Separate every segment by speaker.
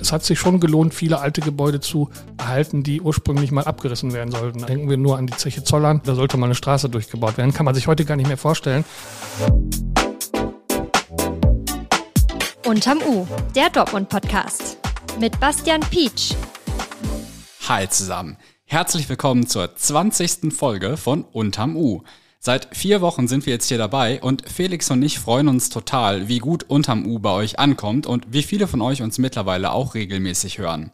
Speaker 1: Es hat sich schon gelohnt, viele alte Gebäude zu erhalten, die ursprünglich mal abgerissen werden sollten. Denken wir nur an die Zeche Zollern, da sollte mal eine Straße durchgebaut werden. Kann man sich heute gar nicht mehr vorstellen.
Speaker 2: Unterm U, der Dortmund-Podcast. Mit Bastian Pietsch.
Speaker 3: Hi zusammen. Herzlich willkommen zur 20. Folge von Unterm U. Seit vier Wochen sind wir jetzt hier dabei und Felix und ich freuen uns total, wie gut Unterm U bei euch ankommt und wie viele von euch uns mittlerweile auch regelmäßig hören.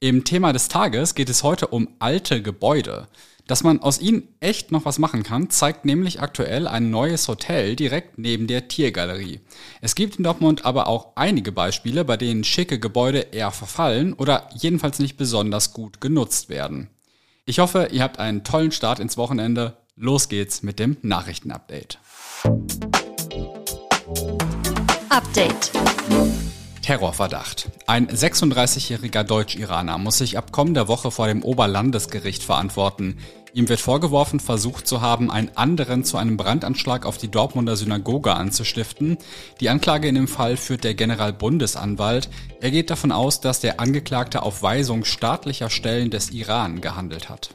Speaker 3: Im Thema des Tages geht es heute um alte Gebäude. Dass man aus ihnen echt noch was machen kann, zeigt nämlich aktuell ein neues Hotel direkt neben der Tiergalerie. Es gibt in Dortmund aber auch einige Beispiele, bei denen schicke Gebäude eher verfallen oder jedenfalls nicht besonders gut genutzt werden. Ich hoffe, ihr habt einen tollen Start ins Wochenende. Los geht's mit dem Nachrichtenupdate.
Speaker 2: Update.
Speaker 3: Terrorverdacht. Ein 36-jähriger Deutsch-Iraner muss sich ab kommender Woche vor dem Oberlandesgericht verantworten. Ihm wird vorgeworfen, versucht zu haben, einen anderen zu einem Brandanschlag auf die Dortmunder Synagoge anzustiften. Die Anklage in dem Fall führt der Generalbundesanwalt. Er geht davon aus, dass der Angeklagte auf Weisung staatlicher Stellen des Iran gehandelt hat.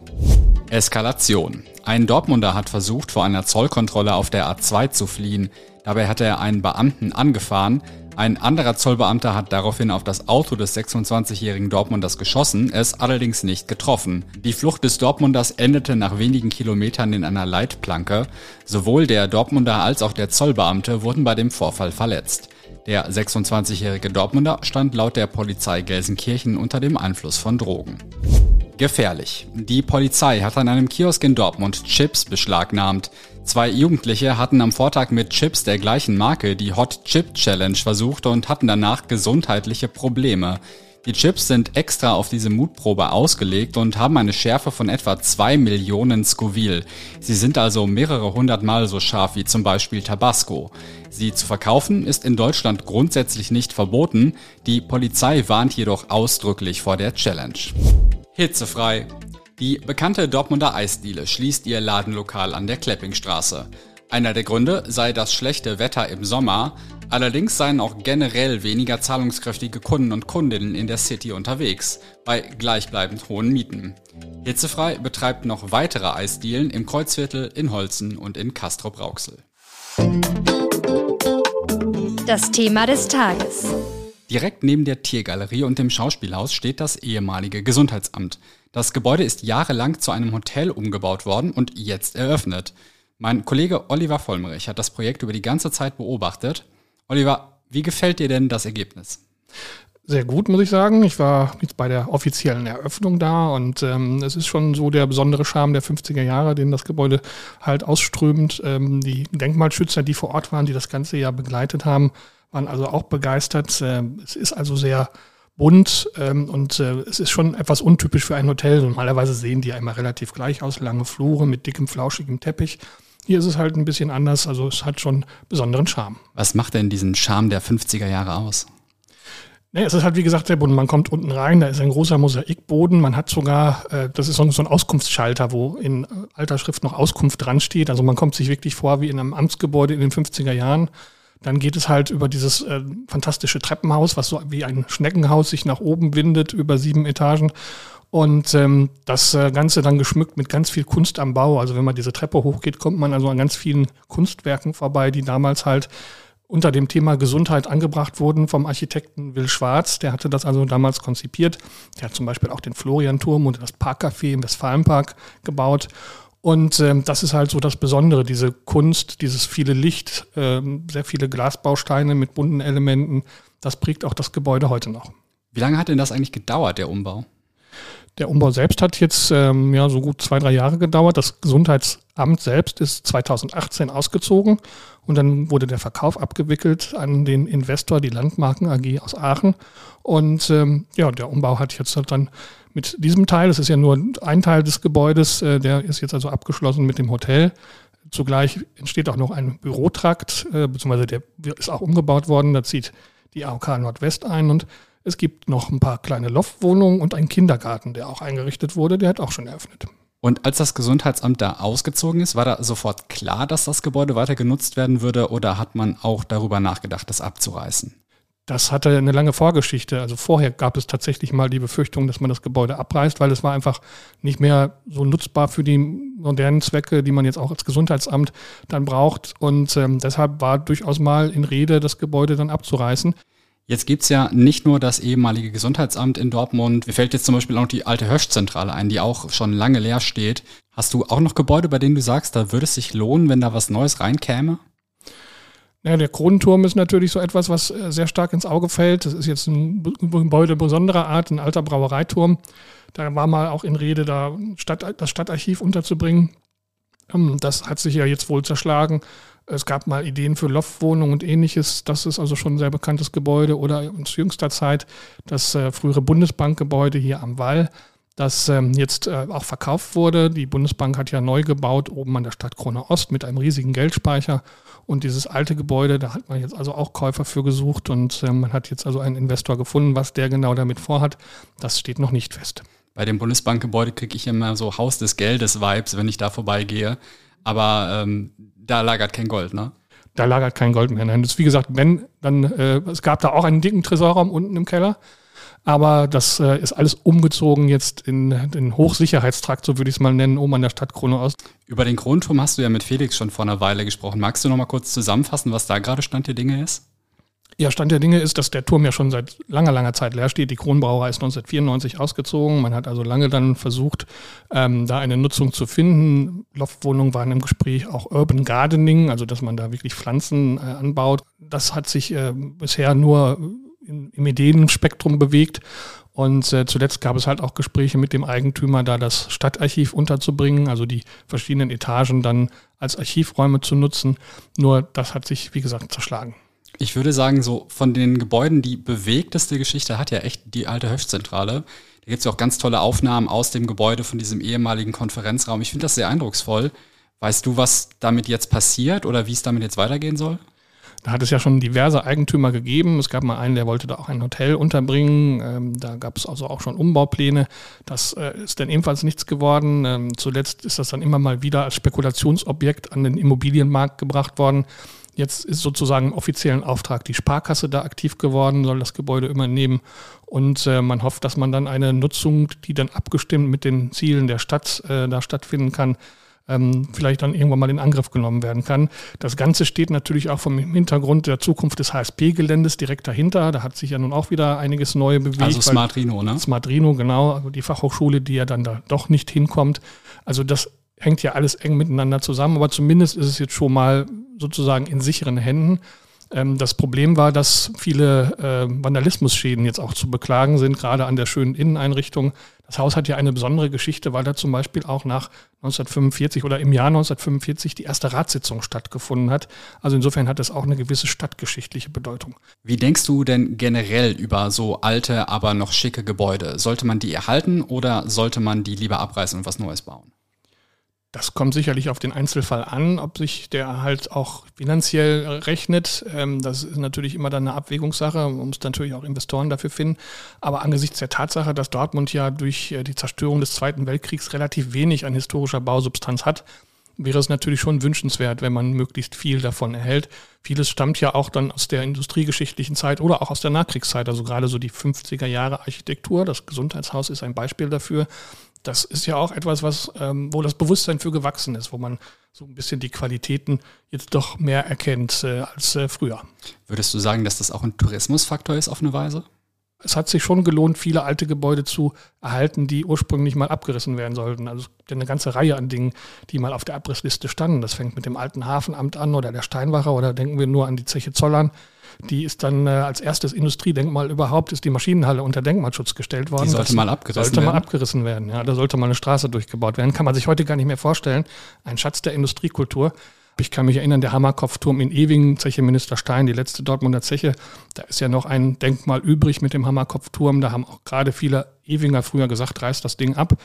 Speaker 3: Eskalation. Ein Dortmunder hat versucht, vor einer Zollkontrolle auf der A2 zu fliehen. Dabei hat er einen Beamten angefahren. Ein anderer Zollbeamter hat daraufhin auf das Auto des 26-jährigen Dortmunders geschossen, es allerdings nicht getroffen. Die Flucht des Dortmunders endete nach wenigen Kilometern in einer Leitplanke. Sowohl der Dortmunder als auch der Zollbeamte wurden bei dem Vorfall verletzt. Der 26-jährige Dortmunder stand laut der Polizei Gelsenkirchen unter dem Einfluss von Drogen. Gefährlich. Die Polizei hat an einem Kiosk in Dortmund Chips beschlagnahmt. Zwei Jugendliche hatten am Vortag mit Chips der gleichen Marke die Hot Chip Challenge versucht und hatten danach gesundheitliche Probleme. Die Chips sind extra auf diese Mutprobe ausgelegt und haben eine Schärfe von etwa zwei Millionen Scoville. Sie sind also mehrere hundertmal so scharf wie zum Beispiel Tabasco. Sie zu verkaufen ist in Deutschland grundsätzlich nicht verboten. Die Polizei warnt jedoch ausdrücklich vor der Challenge. Hitzefrei. Die bekannte Dortmunder Eisdiele schließt ihr Ladenlokal an der Kleppingstraße. Einer der Gründe sei das schlechte Wetter im Sommer, allerdings seien auch generell weniger zahlungskräftige Kunden und Kundinnen in der City unterwegs, bei gleichbleibend hohen Mieten. Hitzefrei betreibt noch weitere Eisdielen im Kreuzviertel, in Holzen und in Castrop-Rauxel.
Speaker 2: Das Thema des Tages.
Speaker 3: Direkt neben der Tiergalerie und dem Schauspielhaus steht das ehemalige Gesundheitsamt. Das Gebäude ist jahrelang zu einem Hotel umgebaut worden und jetzt eröffnet. Mein Kollege Oliver Vollmerich hat das Projekt über die ganze Zeit beobachtet. Oliver, wie gefällt dir denn das Ergebnis?
Speaker 1: Sehr gut, muss ich sagen. Ich war jetzt bei der offiziellen Eröffnung da und ähm, es ist schon so der besondere Charme der 50er Jahre, den das Gebäude halt ausströmt. Ähm, die Denkmalschützer, die vor Ort waren, die das ganze Jahr begleitet haben, waren also auch begeistert. Äh, es ist also sehr bunt ähm, und äh, es ist schon etwas untypisch für ein Hotel. Normalerweise sehen die ja immer relativ gleich aus, lange Flure mit dickem, flauschigem Teppich. Hier ist es halt ein bisschen anders, also es hat schon besonderen Charme.
Speaker 3: Was macht denn diesen Charme der 50er Jahre aus?
Speaker 1: Nee, es ist halt wie gesagt sehr bunt. Man kommt unten rein, da ist ein großer Mosaikboden. Man hat sogar, äh, das ist so ein, so ein Auskunftsschalter, wo in äh, alter Schrift noch Auskunft dran steht. Also man kommt sich wirklich vor wie in einem Amtsgebäude in den 50er Jahren. Dann geht es halt über dieses äh, fantastische Treppenhaus, was so wie ein Schneckenhaus sich nach oben windet über sieben Etagen. Und ähm, das äh, Ganze dann geschmückt mit ganz viel Kunst am Bau. Also wenn man diese Treppe hochgeht, kommt man also an ganz vielen Kunstwerken vorbei, die damals halt unter dem Thema Gesundheit angebracht wurden vom Architekten Will Schwarz. Der hatte das also damals konzipiert. Der hat zum Beispiel auch den Florianturm und das Parkcafé im Westfalenpark gebaut. Und ähm, das ist halt so das Besondere, diese Kunst, dieses viele Licht, ähm, sehr viele Glasbausteine mit bunten Elementen. Das prägt auch das Gebäude heute noch.
Speaker 3: Wie lange hat denn das eigentlich gedauert, der Umbau?
Speaker 1: Der Umbau selbst hat jetzt ähm, ja so gut zwei, drei Jahre gedauert. Das Gesundheitsamt selbst ist 2018 ausgezogen und dann wurde der Verkauf abgewickelt an den Investor, die Landmarken AG aus Aachen. Und ähm, ja, der Umbau hat jetzt halt dann mit diesem Teil, das ist ja nur ein Teil des Gebäudes, äh, der ist jetzt also abgeschlossen mit dem Hotel. Zugleich entsteht auch noch ein Bürotrakt, äh, beziehungsweise der ist auch umgebaut worden. Da zieht die AOK Nordwest ein und es gibt noch ein paar kleine Loftwohnungen und einen Kindergarten, der auch eingerichtet wurde, der hat auch schon eröffnet.
Speaker 3: Und als das Gesundheitsamt da ausgezogen ist, war da sofort klar, dass das Gebäude weiter genutzt werden würde oder hat man auch darüber nachgedacht, das abzureißen?
Speaker 1: Das hatte eine lange Vorgeschichte. Also vorher gab es tatsächlich mal die Befürchtung, dass man das Gebäude abreißt, weil es war einfach nicht mehr so nutzbar für die modernen Zwecke, die man jetzt auch als Gesundheitsamt dann braucht. Und ähm, deshalb war durchaus mal in Rede, das Gebäude dann abzureißen.
Speaker 3: Jetzt gibt's ja nicht nur das ehemalige Gesundheitsamt in Dortmund. Mir fällt jetzt zum Beispiel auch noch die alte Höschzentrale ein, die auch schon lange leer steht. Hast du auch noch Gebäude, bei denen du sagst, da würde es sich lohnen, wenn da was Neues reinkäme?
Speaker 1: Ja, der Kronenturm ist natürlich so etwas, was äh, sehr stark ins Auge fällt. Das ist jetzt ein Gebäude besonderer Art, ein alter Brauereiturm. Da war mal auch in Rede, da Stadt, das Stadtarchiv unterzubringen. Ähm, das hat sich ja jetzt wohl zerschlagen. Es gab mal Ideen für Loftwohnungen und ähnliches. Das ist also schon ein sehr bekanntes Gebäude. Oder zu jüngster Zeit das äh, frühere Bundesbankgebäude hier am Wall, das ähm, jetzt äh, auch verkauft wurde. Die Bundesbank hat ja neu gebaut oben an der Stadt Krone Ost mit einem riesigen Geldspeicher. Und dieses alte Gebäude, da hat man jetzt also auch Käufer für gesucht und äh, man hat jetzt also einen Investor gefunden. Was der genau damit vorhat, das steht noch nicht fest.
Speaker 3: Bei dem Bundesbankgebäude kriege ich immer so Haus des Geldes-Vibes, wenn ich da vorbeigehe. Aber ähm, da lagert kein Gold, ne?
Speaker 1: Da lagert kein Gold mehr. Nein, das ist wie gesagt, wenn, dann, äh, es gab da auch einen dicken Tresorraum unten im Keller. Aber das äh, ist alles umgezogen jetzt in den Hochsicherheitstrakt, so würde ich es mal nennen, oben an der Stadtkrone Ost.
Speaker 3: Über den Kronturm hast du ja mit Felix schon vor einer Weile gesprochen. Magst du noch mal kurz zusammenfassen, was da gerade Stand der Dinge ist?
Speaker 1: Ja, Stand der Dinge ist, dass der Turm ja schon seit langer, langer Zeit leer steht. Die Kronbrauerei ist 1994 ausgezogen. Man hat also lange dann versucht, ähm, da eine Nutzung zu finden. Loftwohnungen waren im Gespräch, auch Urban Gardening, also dass man da wirklich Pflanzen äh, anbaut. Das hat sich äh, bisher nur in, im Ideenspektrum bewegt. Und äh, zuletzt gab es halt auch Gespräche mit dem Eigentümer, da das Stadtarchiv unterzubringen, also die verschiedenen Etagen dann als Archivräume zu nutzen. Nur das hat sich, wie gesagt, zerschlagen.
Speaker 3: Ich würde sagen, so von den Gebäuden, die bewegteste Geschichte hat ja echt die alte Höchstzentrale. Da gibt es ja auch ganz tolle Aufnahmen aus dem Gebäude von diesem ehemaligen Konferenzraum. Ich finde das sehr eindrucksvoll. Weißt du, was damit jetzt passiert oder wie es damit jetzt weitergehen soll?
Speaker 1: Da hat es ja schon diverse Eigentümer gegeben. Es gab mal einen, der wollte da auch ein Hotel unterbringen. Ähm, da gab es also auch schon Umbaupläne. Das äh, ist dann ebenfalls nichts geworden. Ähm, zuletzt ist das dann immer mal wieder als Spekulationsobjekt an den Immobilienmarkt gebracht worden. Jetzt ist sozusagen im offiziellen Auftrag die Sparkasse da aktiv geworden, soll das Gebäude übernehmen. Und äh, man hofft, dass man dann eine Nutzung, die dann abgestimmt mit den Zielen der Stadt äh, da stattfinden kann, ähm, vielleicht dann irgendwann mal in Angriff genommen werden kann. Das Ganze steht natürlich auch vom Hintergrund der Zukunft des HSP-Geländes direkt dahinter. Da hat sich ja nun auch wieder einiges Neue bewegt. Also
Speaker 3: Smart Rhino, ne?
Speaker 1: Smart Rhino, genau. Die Fachhochschule, die ja dann da doch nicht hinkommt. Also das hängt ja alles eng miteinander zusammen, aber zumindest ist es jetzt schon mal sozusagen in sicheren Händen. Ähm, das Problem war, dass viele äh, Vandalismusschäden jetzt auch zu beklagen sind, gerade an der schönen Inneneinrichtung. Das Haus hat ja eine besondere Geschichte, weil da zum Beispiel auch nach 1945 oder im Jahr 1945 die erste Ratssitzung stattgefunden hat. Also insofern hat es auch eine gewisse stadtgeschichtliche Bedeutung.
Speaker 3: Wie denkst du denn generell über so alte, aber noch schicke Gebäude? Sollte man die erhalten oder sollte man die lieber abreißen und was Neues bauen?
Speaker 1: Das kommt sicherlich auf den Einzelfall an, ob sich der halt auch finanziell rechnet. Ähm, das ist natürlich immer dann eine Abwägungssache. Man muss natürlich auch Investoren dafür finden. Aber angesichts der Tatsache, dass Dortmund ja durch äh, die Zerstörung des Zweiten Weltkriegs relativ wenig an historischer Bausubstanz hat, wäre es natürlich schon wünschenswert, wenn man möglichst viel davon erhält. Vieles stammt ja auch dann aus der industriegeschichtlichen Zeit oder auch aus der Nachkriegszeit, also gerade so die 50er Jahre Architektur. Das Gesundheitshaus ist ein Beispiel dafür das ist ja auch etwas, was, ähm, wo das Bewusstsein für gewachsen ist, wo man so ein bisschen die Qualitäten jetzt doch mehr erkennt äh, als äh, früher.
Speaker 3: Würdest du sagen, dass das auch ein Tourismusfaktor ist auf eine Weise?
Speaker 1: Es hat sich schon gelohnt, viele alte Gebäude zu erhalten, die ursprünglich mal abgerissen werden sollten. Also es gibt eine ganze Reihe an Dingen, die mal auf der Abrissliste standen. Das fängt mit dem alten Hafenamt an oder der Steinwache oder denken wir nur an die Zeche Zollern die ist dann äh, als erstes Industriedenkmal überhaupt, ist die Maschinenhalle unter Denkmalschutz gestellt worden. Die
Speaker 3: sollte das mal abgerissen
Speaker 1: sollte werden. Sollte mal abgerissen werden, ja. Da sollte mal eine Straße durchgebaut werden. Kann man sich heute gar nicht mehr vorstellen. Ein Schatz der Industriekultur. Ich kann mich erinnern, der Hammerkopfturm in Ewingen, Zeche Minister Stein, die letzte Dortmunder Zeche, da ist ja noch ein Denkmal übrig mit dem Hammerkopfturm. Da haben auch gerade viele Ewinger früher gesagt, reißt das Ding ab.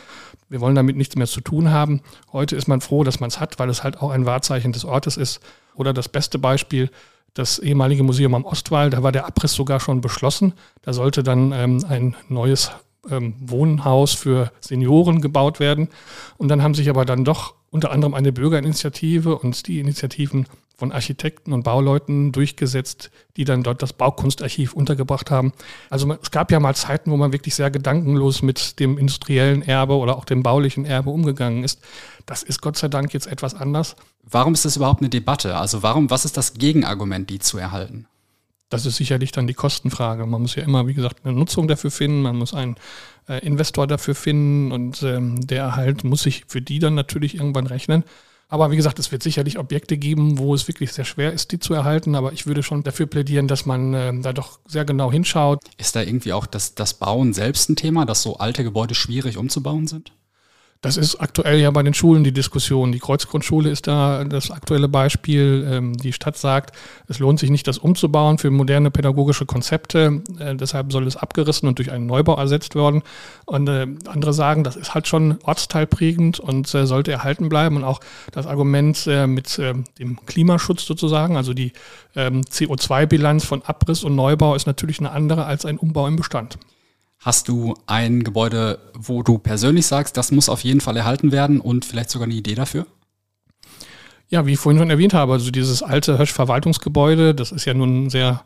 Speaker 1: Wir wollen damit nichts mehr zu tun haben. Heute ist man froh, dass man es hat, weil es halt auch ein Wahrzeichen des Ortes ist. Oder das beste Beispiel, das ehemalige Museum am Ostwall, da war der Abriss sogar schon beschlossen. Da sollte dann ähm, ein neues ähm, Wohnhaus für Senioren gebaut werden. Und dann haben sich aber dann doch unter anderem eine Bürgerinitiative und die Initiativen von Architekten und Bauleuten durchgesetzt, die dann dort das Baukunstarchiv untergebracht haben. Also es gab ja mal Zeiten, wo man wirklich sehr gedankenlos mit dem industriellen Erbe oder auch dem baulichen Erbe umgegangen ist. Das ist Gott sei Dank jetzt etwas anders.
Speaker 3: Warum ist das überhaupt eine Debatte? Also warum, was ist das Gegenargument, die zu erhalten?
Speaker 1: Das ist sicherlich dann die Kostenfrage. Man muss ja immer, wie gesagt, eine Nutzung dafür finden, man muss einen äh, Investor dafür finden und ähm, der Erhalt muss sich für die dann natürlich irgendwann rechnen. Aber wie gesagt, es wird sicherlich Objekte geben, wo es wirklich sehr schwer ist, die zu erhalten. Aber ich würde schon dafür plädieren, dass man äh, da doch sehr genau hinschaut.
Speaker 3: Ist da irgendwie auch das, das Bauen selbst ein Thema, dass so alte Gebäude schwierig umzubauen sind?
Speaker 1: Das ist aktuell ja bei den Schulen die Diskussion. Die Kreuzgrundschule ist da das aktuelle Beispiel. Ähm, die Stadt sagt, es lohnt sich nicht, das umzubauen für moderne pädagogische Konzepte. Äh, deshalb soll es abgerissen und durch einen Neubau ersetzt werden. Und äh, andere sagen, das ist halt schon ortsteilprägend und äh, sollte erhalten bleiben. Und auch das Argument mit dem Klimaschutz sozusagen, also die ähm, CO2-Bilanz von Abriss und Neubau ist natürlich eine andere als ein Umbau im Bestand.
Speaker 3: Hast du ein Gebäude, wo du persönlich sagst, das muss auf jeden Fall erhalten werden und vielleicht sogar eine Idee dafür?
Speaker 1: Ja, wie ich vorhin schon erwähnt habe, also dieses alte Hösch-Verwaltungsgebäude, das ist ja nun ein sehr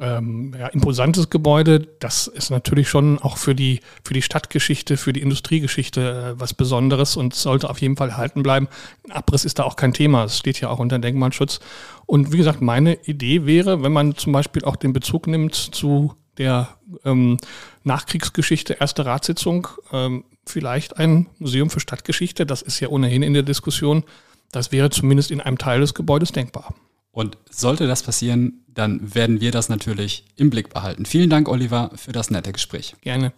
Speaker 1: ähm, ja, imposantes Gebäude. Das ist natürlich schon auch für die, für die Stadtgeschichte, für die Industriegeschichte äh, was Besonderes und sollte auf jeden Fall erhalten bleiben. Ein Abriss ist da auch kein Thema. Es steht ja auch unter Denkmalschutz. Und wie gesagt, meine Idee wäre, wenn man zum Beispiel auch den Bezug nimmt zu der ähm, Nachkriegsgeschichte, erste Ratssitzung, ähm, vielleicht ein Museum für Stadtgeschichte. Das ist ja ohnehin in der Diskussion. Das wäre zumindest in einem Teil des Gebäudes denkbar.
Speaker 3: Und sollte das passieren, dann werden wir das natürlich im Blick behalten. Vielen Dank, Oliver, für das nette Gespräch.
Speaker 1: Gerne.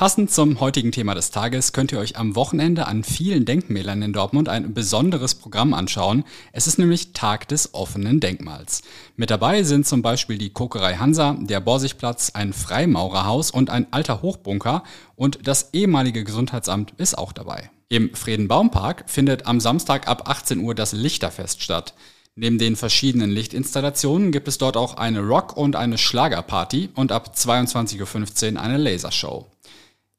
Speaker 3: Passend zum heutigen Thema des Tages könnt ihr euch am Wochenende an vielen Denkmälern in Dortmund ein besonderes Programm anschauen. Es ist nämlich Tag des offenen Denkmals. Mit dabei sind zum Beispiel die Kokerei Hansa, der Borsigplatz, ein Freimaurerhaus und ein alter Hochbunker und das ehemalige Gesundheitsamt ist auch dabei. Im Friedenbaumpark findet am Samstag ab 18 Uhr das Lichterfest statt. Neben den verschiedenen Lichtinstallationen gibt es dort auch eine Rock- und eine Schlagerparty und ab 22.15 Uhr eine Lasershow.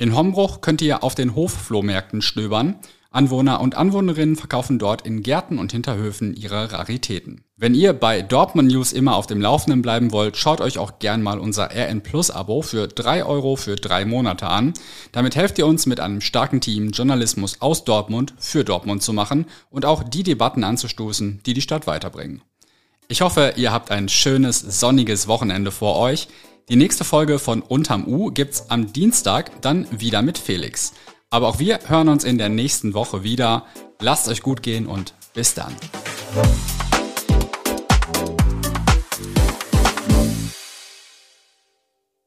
Speaker 3: In Hombruch könnt ihr auf den Hofflohmärkten stöbern. Anwohner und Anwohnerinnen verkaufen dort in Gärten und Hinterhöfen ihre Raritäten. Wenn ihr bei Dortmund News immer auf dem Laufenden bleiben wollt, schaut euch auch gern mal unser RN Plus Abo für 3 Euro für drei Monate an. Damit helft ihr uns mit einem starken Team Journalismus aus Dortmund für Dortmund zu machen und auch die Debatten anzustoßen, die die Stadt weiterbringen. Ich hoffe, ihr habt ein schönes, sonniges Wochenende vor euch. Die nächste Folge von Unterm U gibt's am Dienstag dann wieder mit Felix. Aber auch wir hören uns in der nächsten Woche wieder. Lasst euch gut gehen und bis dann.